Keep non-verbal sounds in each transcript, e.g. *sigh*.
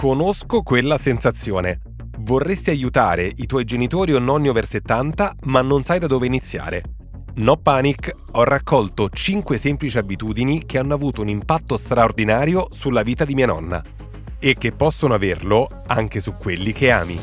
Conosco quella sensazione. Vorresti aiutare i tuoi genitori o nonni over 70, ma non sai da dove iniziare. No panic, ho raccolto 5 semplici abitudini che hanno avuto un impatto straordinario sulla vita di mia nonna e che possono averlo anche su quelli che ami.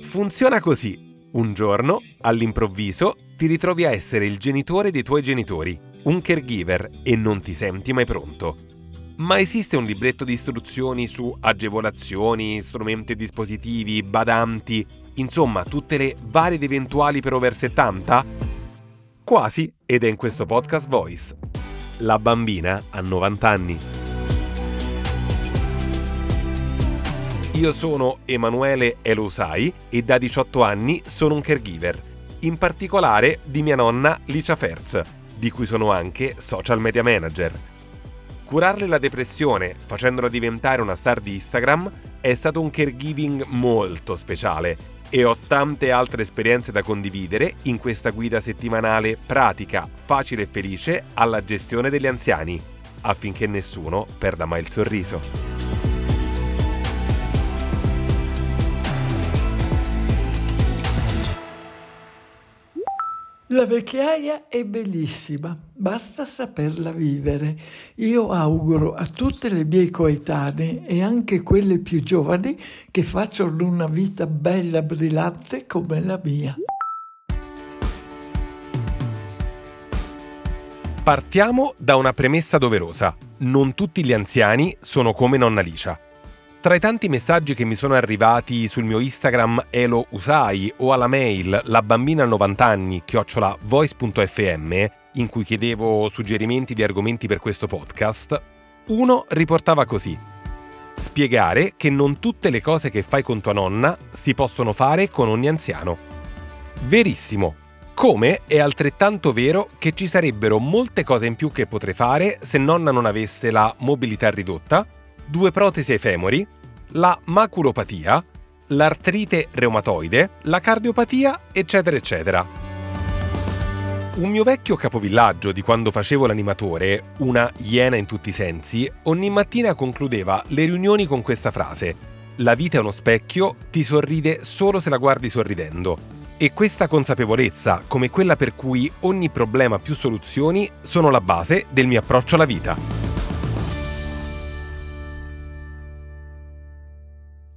Funziona così. Un giorno, all'improvviso, ti ritrovi a essere il genitore dei tuoi genitori, un caregiver e non ti senti mai pronto. Ma esiste un libretto di istruzioni su agevolazioni, strumenti e dispositivi, badanti, insomma tutte le varie ed eventuali per over 70? Quasi, ed è in questo podcast Voice. La bambina ha 90 anni. Io sono Emanuele Elosai e da 18 anni sono un caregiver, in particolare di mia nonna Licia Ferz, di cui sono anche social media manager. Curarle la depressione facendola diventare una star di Instagram è stato un caregiving molto speciale e ho tante altre esperienze da condividere in questa guida settimanale pratica, facile e felice alla gestione degli anziani, affinché nessuno perda mai il sorriso. La vecchiaia è bellissima, basta saperla vivere. Io auguro a tutte le mie coetanee e anche quelle più giovani che facciano una vita bella, brillante come la mia. Partiamo da una premessa doverosa. Non tutti gli anziani sono come nonna Licia. Tra i tanti messaggi che mi sono arrivati sul mio Instagram Elo Usai o alla mail la bambina a 90 anni chiocciola voice.fm in cui chiedevo suggerimenti di argomenti per questo podcast, uno riportava così. Spiegare che non tutte le cose che fai con tua nonna si possono fare con ogni anziano. Verissimo. Come è altrettanto vero che ci sarebbero molte cose in più che potrei fare se nonna non avesse la mobilità ridotta, due protesi ai femori, la maculopatia, l'artrite reumatoide, la cardiopatia, eccetera, eccetera. Un mio vecchio capovillaggio di quando facevo l'animatore, una iena in tutti i sensi, ogni mattina concludeva le riunioni con questa frase: La vita è uno specchio, ti sorride solo se la guardi sorridendo. E questa consapevolezza, come quella per cui ogni problema ha più soluzioni, sono la base del mio approccio alla vita.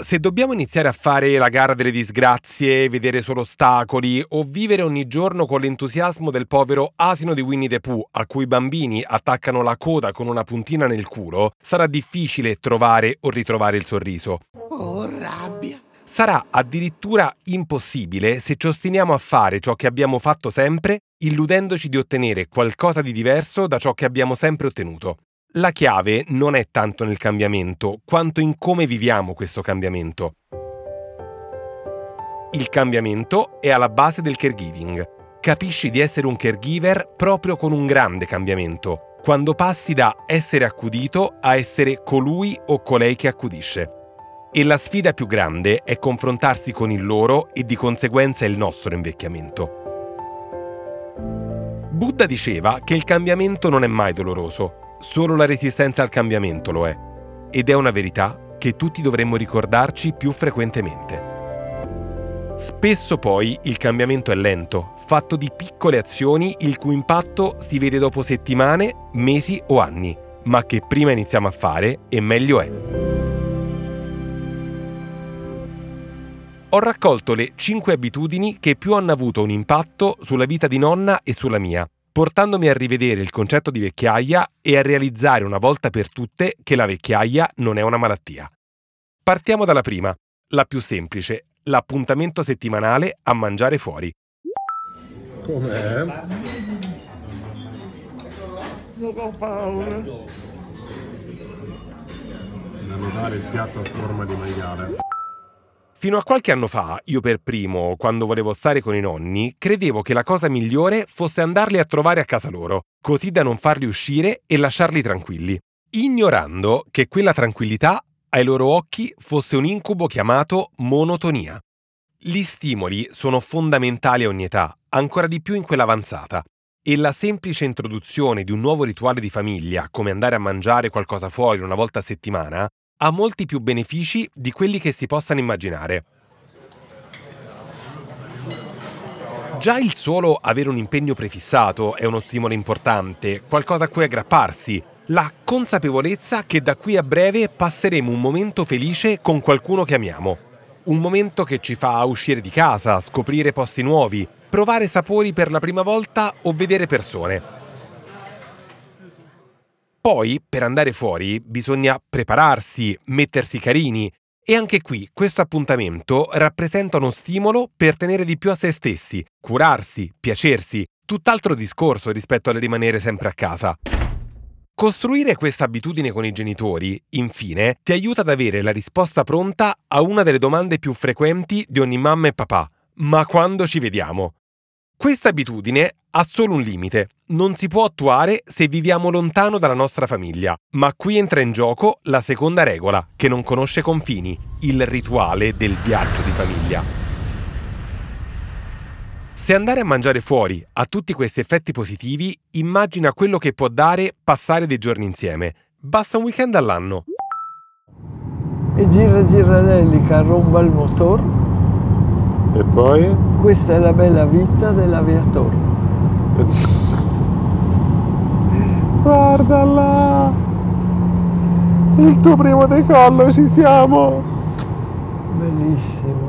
Se dobbiamo iniziare a fare la gara delle disgrazie, vedere solo ostacoli o vivere ogni giorno con l'entusiasmo del povero asino di Winnie the Pooh a cui i bambini attaccano la coda con una puntina nel culo, sarà difficile trovare o ritrovare il sorriso. Oh, rabbia! Sarà addirittura impossibile se ci ostiniamo a fare ciò che abbiamo fatto sempre, illudendoci di ottenere qualcosa di diverso da ciò che abbiamo sempre ottenuto. La chiave non è tanto nel cambiamento, quanto in come viviamo questo cambiamento. Il cambiamento è alla base del caregiving. Capisci di essere un caregiver proprio con un grande cambiamento, quando passi da essere accudito a essere colui o colei che accudisce. E la sfida più grande è confrontarsi con il loro e di conseguenza il nostro invecchiamento. Buddha diceva che il cambiamento non è mai doloroso, Solo la resistenza al cambiamento lo è. Ed è una verità che tutti dovremmo ricordarci più frequentemente. Spesso poi il cambiamento è lento, fatto di piccole azioni il cui impatto si vede dopo settimane, mesi o anni, ma che prima iniziamo a fare e meglio è. Ho raccolto le 5 abitudini che più hanno avuto un impatto sulla vita di nonna e sulla mia, portandomi a rivedere il concetto di vecchiaia e a realizzare una volta per tutte che la vecchiaia non è una malattia. Partiamo dalla prima, la più semplice, l'appuntamento settimanale a mangiare fuori. Com'è? Non ho paura. Da notare il piatto a forma di maiale. Fino a qualche anno fa, io per primo, quando volevo stare con i nonni, credevo che la cosa migliore fosse andarli a trovare a casa loro, così da non farli uscire e lasciarli tranquilli, ignorando che quella tranquillità ai loro occhi fosse un incubo chiamato monotonia. Gli stimoli sono fondamentali a ogni età, ancora di più in quella avanzata, e la semplice introduzione di un nuovo rituale di famiglia, come andare a mangiare qualcosa fuori una volta a settimana, ha molti più benefici di quelli che si possano immaginare. Già il solo avere un impegno prefissato è uno stimolo importante, qualcosa a cui aggrapparsi, la consapevolezza che da qui a breve passeremo un momento felice con qualcuno che amiamo. Un momento che ci fa uscire di casa, scoprire posti nuovi, provare sapori per la prima volta o vedere persone. Poi, per andare fuori, bisogna prepararsi, mettersi carini. E anche qui questo appuntamento rappresenta uno stimolo per tenere di più a se stessi, curarsi, piacersi, tutt'altro discorso rispetto al rimanere sempre a casa. Costruire questa abitudine con i genitori, infine, ti aiuta ad avere la risposta pronta a una delle domande più frequenti di ogni mamma e papà. Ma quando ci vediamo? Questa abitudine ha solo un limite. Non si può attuare se viviamo lontano dalla nostra famiglia. Ma qui entra in gioco la seconda regola, che non conosce confini, il rituale del viaggio di famiglia. Se andare a mangiare fuori ha tutti questi effetti positivi, immagina quello che può dare passare dei giorni insieme. Basta un weekend all'anno. E gira girarelli che arromba il motore. E poi? Questa è la bella vita dell'aviatore. *laughs* Guarda là! Il tuo primo decollo, ci siamo! Bellissimo.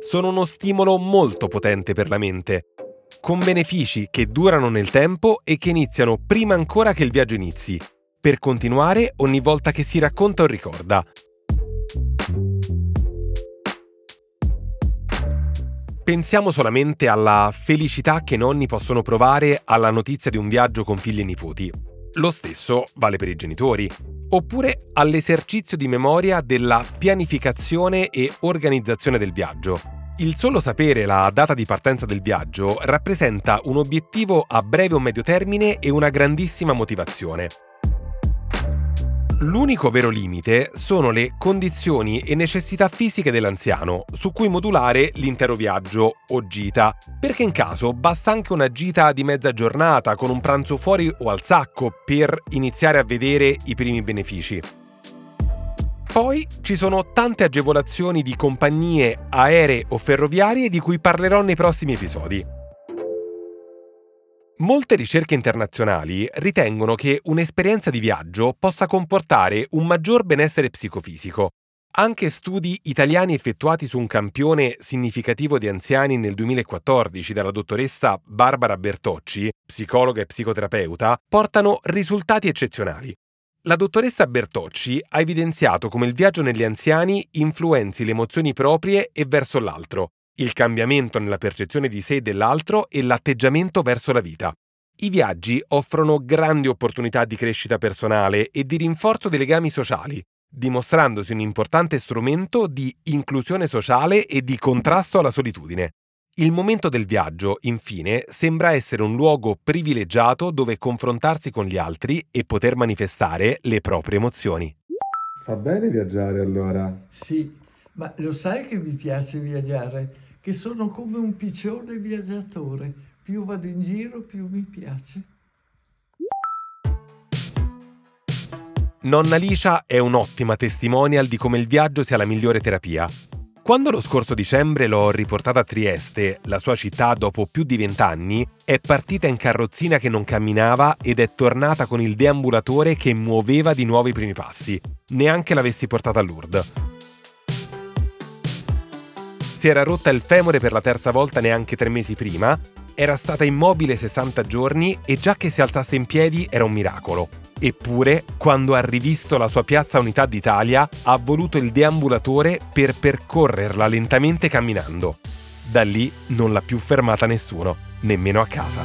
sono uno stimolo molto potente per la mente, con benefici che durano nel tempo e che iniziano prima ancora che il viaggio inizi, per continuare ogni volta che si racconta o ricorda. Pensiamo solamente alla felicità che i nonni possono provare alla notizia di un viaggio con figli e nipoti. Lo stesso vale per i genitori, oppure all'esercizio di memoria della pianificazione e organizzazione del viaggio. Il solo sapere la data di partenza del viaggio rappresenta un obiettivo a breve o medio termine e una grandissima motivazione. L'unico vero limite sono le condizioni e necessità fisiche dell'anziano, su cui modulare l'intero viaggio o gita, perché in caso basta anche una gita di mezza giornata con un pranzo fuori o al sacco per iniziare a vedere i primi benefici. Poi ci sono tante agevolazioni di compagnie aeree o ferroviarie di cui parlerò nei prossimi episodi. Molte ricerche internazionali ritengono che un'esperienza di viaggio possa comportare un maggior benessere psicofisico. Anche studi italiani effettuati su un campione significativo di anziani nel 2014 dalla dottoressa Barbara Bertocci, psicologa e psicoterapeuta, portano risultati eccezionali. La dottoressa Bertocci ha evidenziato come il viaggio negli anziani influenzi le emozioni proprie e verso l'altro, il cambiamento nella percezione di sé e dell'altro e l'atteggiamento verso la vita. I viaggi offrono grandi opportunità di crescita personale e di rinforzo dei legami sociali, dimostrandosi un importante strumento di inclusione sociale e di contrasto alla solitudine. Il momento del viaggio, infine, sembra essere un luogo privilegiato dove confrontarsi con gli altri e poter manifestare le proprie emozioni. Fa bene viaggiare allora? Sì, ma lo sai che mi piace viaggiare? Che sono come un piccione viaggiatore. Più vado in giro, più mi piace. Nonna Licia è un'ottima testimonial di come il viaggio sia la migliore terapia. Quando lo scorso dicembre l'ho riportata a Trieste, la sua città dopo più di vent'anni, è partita in carrozzina che non camminava ed è tornata con il deambulatore che muoveva di nuovo i primi passi. Neanche l'avessi portata a Lourdes. Si era rotta il femore per la terza volta neanche tre mesi prima, era stata immobile 60 giorni e già che si alzasse in piedi era un miracolo. Eppure, quando ha rivisto la sua piazza Unità d'Italia, ha voluto il deambulatore per percorrerla lentamente camminando. Da lì non l'ha più fermata nessuno, nemmeno a casa.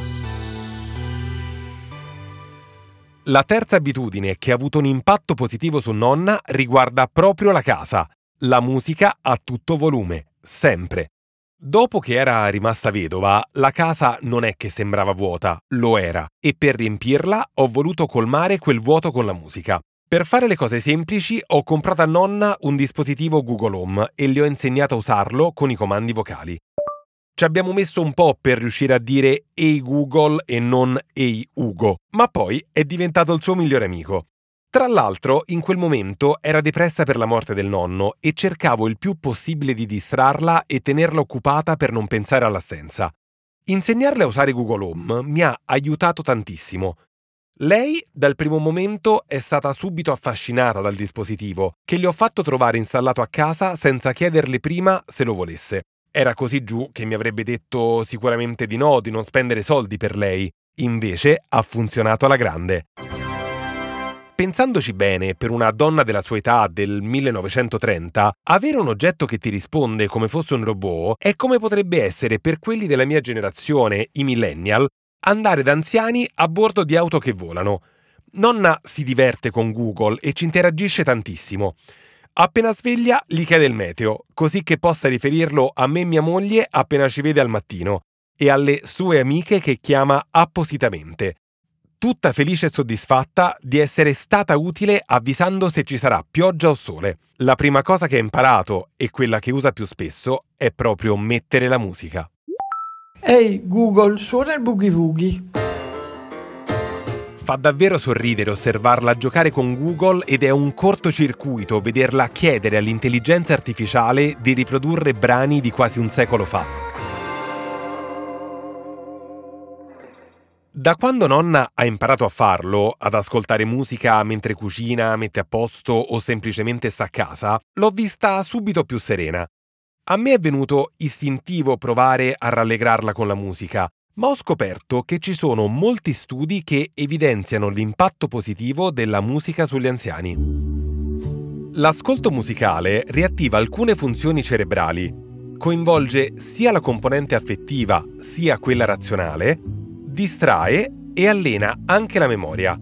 La terza abitudine che ha avuto un impatto positivo su nonna riguarda proprio la casa. La musica a tutto volume, sempre. Dopo che era rimasta vedova, la casa non è che sembrava vuota, lo era, e per riempirla ho voluto colmare quel vuoto con la musica. Per fare le cose semplici ho comprato a nonna un dispositivo Google Home e le ho insegnato a usarlo con i comandi vocali. Ci abbiamo messo un po' per riuscire a dire Ehi Google e non Ehi Ugo, ma poi è diventato il suo migliore amico. Tra l'altro, in quel momento era depressa per la morte del nonno e cercavo il più possibile di distrarla e tenerla occupata per non pensare all'assenza. Insegnarle a usare Google Home mi ha aiutato tantissimo. Lei, dal primo momento, è stata subito affascinata dal dispositivo, che le ho fatto trovare installato a casa senza chiederle prima se lo volesse. Era così giù che mi avrebbe detto sicuramente di no, di non spendere soldi per lei. Invece ha funzionato alla grande. Pensandoci bene, per una donna della sua età del 1930, avere un oggetto che ti risponde come fosse un robot è come potrebbe essere per quelli della mia generazione, i millennial, andare da anziani a bordo di auto che volano. Nonna si diverte con Google e ci interagisce tantissimo. Appena sveglia gli chiede il meteo, così che possa riferirlo a me e mia moglie appena ci vede al mattino, e alle sue amiche che chiama appositamente tutta felice e soddisfatta di essere stata utile avvisando se ci sarà pioggia o sole. La prima cosa che ha imparato e quella che usa più spesso è proprio mettere la musica. Ehi hey Google, suona il boogie woogie. Fa davvero sorridere osservarla giocare con Google ed è un cortocircuito vederla chiedere all'intelligenza artificiale di riprodurre brani di quasi un secolo fa. Da quando nonna ha imparato a farlo, ad ascoltare musica mentre cucina, mette a posto o semplicemente sta a casa, l'ho vista subito più serena. A me è venuto istintivo provare a rallegrarla con la musica, ma ho scoperto che ci sono molti studi che evidenziano l'impatto positivo della musica sugli anziani. L'ascolto musicale riattiva alcune funzioni cerebrali, coinvolge sia la componente affettiva sia quella razionale, distrae e allena anche la memoria.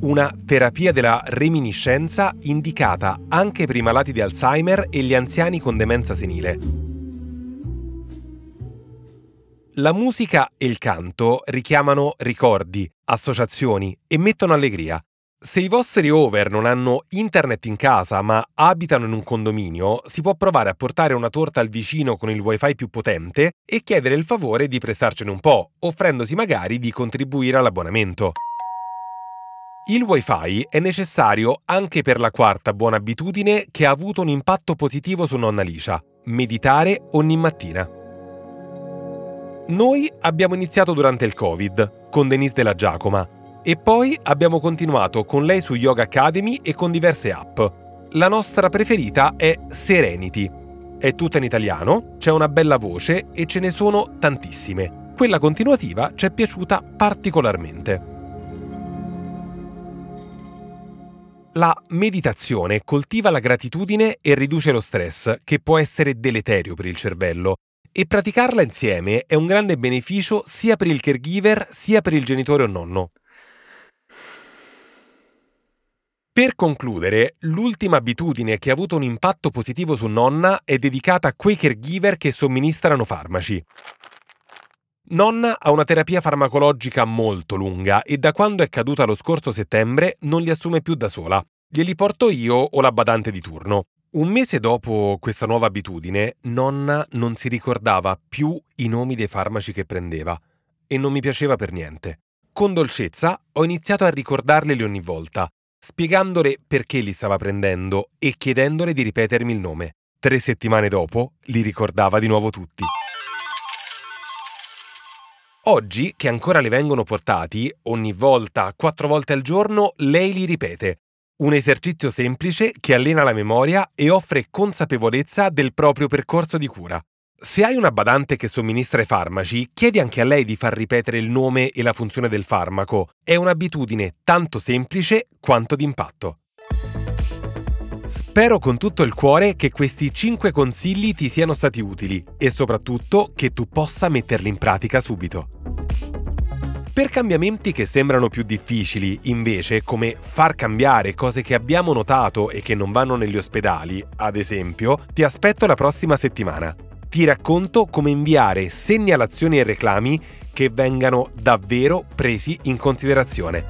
Una terapia della reminiscenza indicata anche per i malati di Alzheimer e gli anziani con demenza senile. La musica e il canto richiamano ricordi, associazioni e mettono allegria. Se i vostri over non hanno internet in casa ma abitano in un condominio, si può provare a portare una torta al vicino con il wifi più potente e chiedere il favore di prestarcene un po', offrendosi magari di contribuire all'abbonamento. Il wifi è necessario anche per la quarta buona abitudine che ha avuto un impatto positivo su nonna Licia, meditare ogni mattina. Noi abbiamo iniziato durante il Covid, con Denise della Giacoma, e poi abbiamo continuato con lei su Yoga Academy e con diverse app. La nostra preferita è Serenity. È tutta in italiano, c'è una bella voce e ce ne sono tantissime. Quella continuativa ci è piaciuta particolarmente. La meditazione coltiva la gratitudine e riduce lo stress, che può essere deleterio per il cervello, e praticarla insieme è un grande beneficio sia per il caregiver sia per il genitore o nonno. Per concludere, l'ultima abitudine che ha avuto un impatto positivo su nonna è dedicata a quei caregiver che somministrano farmaci. Nonna ha una terapia farmacologica molto lunga e da quando è caduta lo scorso settembre non li assume più da sola. Glieli porto io o la badante di turno. Un mese dopo questa nuova abitudine, nonna non si ricordava più i nomi dei farmaci che prendeva e non mi piaceva per niente. Con dolcezza ho iniziato a ricordarglieli ogni volta spiegandole perché li stava prendendo e chiedendole di ripetermi il nome. Tre settimane dopo li ricordava di nuovo tutti. Oggi, che ancora le vengono portati, ogni volta, quattro volte al giorno, lei li ripete. Un esercizio semplice che allena la memoria e offre consapevolezza del proprio percorso di cura. Se hai una badante che somministra i farmaci, chiedi anche a lei di far ripetere il nome e la funzione del farmaco. È un'abitudine tanto semplice quanto d'impatto. Spero con tutto il cuore che questi 5 consigli ti siano stati utili e soprattutto che tu possa metterli in pratica subito. Per cambiamenti che sembrano più difficili, invece, come far cambiare cose che abbiamo notato e che non vanno negli ospedali, ad esempio, ti aspetto la prossima settimana. Ti racconto come inviare segnalazioni e reclami che vengano davvero presi in considerazione.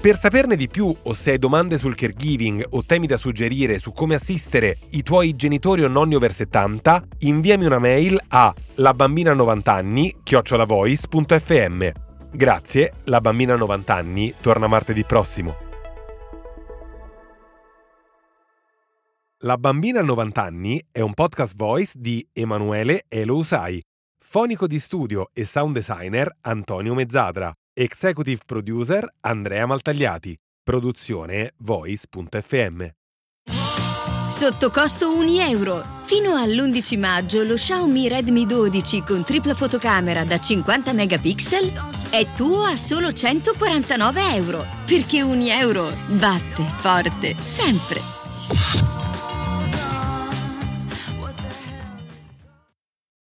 Per saperne di più o se hai domande sul caregiving o temi da suggerire su come assistere i tuoi genitori o nonni over 70, inviami una mail a labambina90anni chiocciolavoice.fm. Grazie, la bambina 90 anni torna martedì prossimo. La bambina 90 anni è un podcast voice di Emanuele Elousai, fonico di studio e sound designer Antonio Mezzadra. Executive Producer Andrea Maltagliati. Produzione voice.fm. Sotto costo 1 euro. Fino all'11 maggio lo Xiaomi Redmi 12 con tripla fotocamera da 50 megapixel è tuo a solo 149 euro. Perché 1 euro batte forte sempre.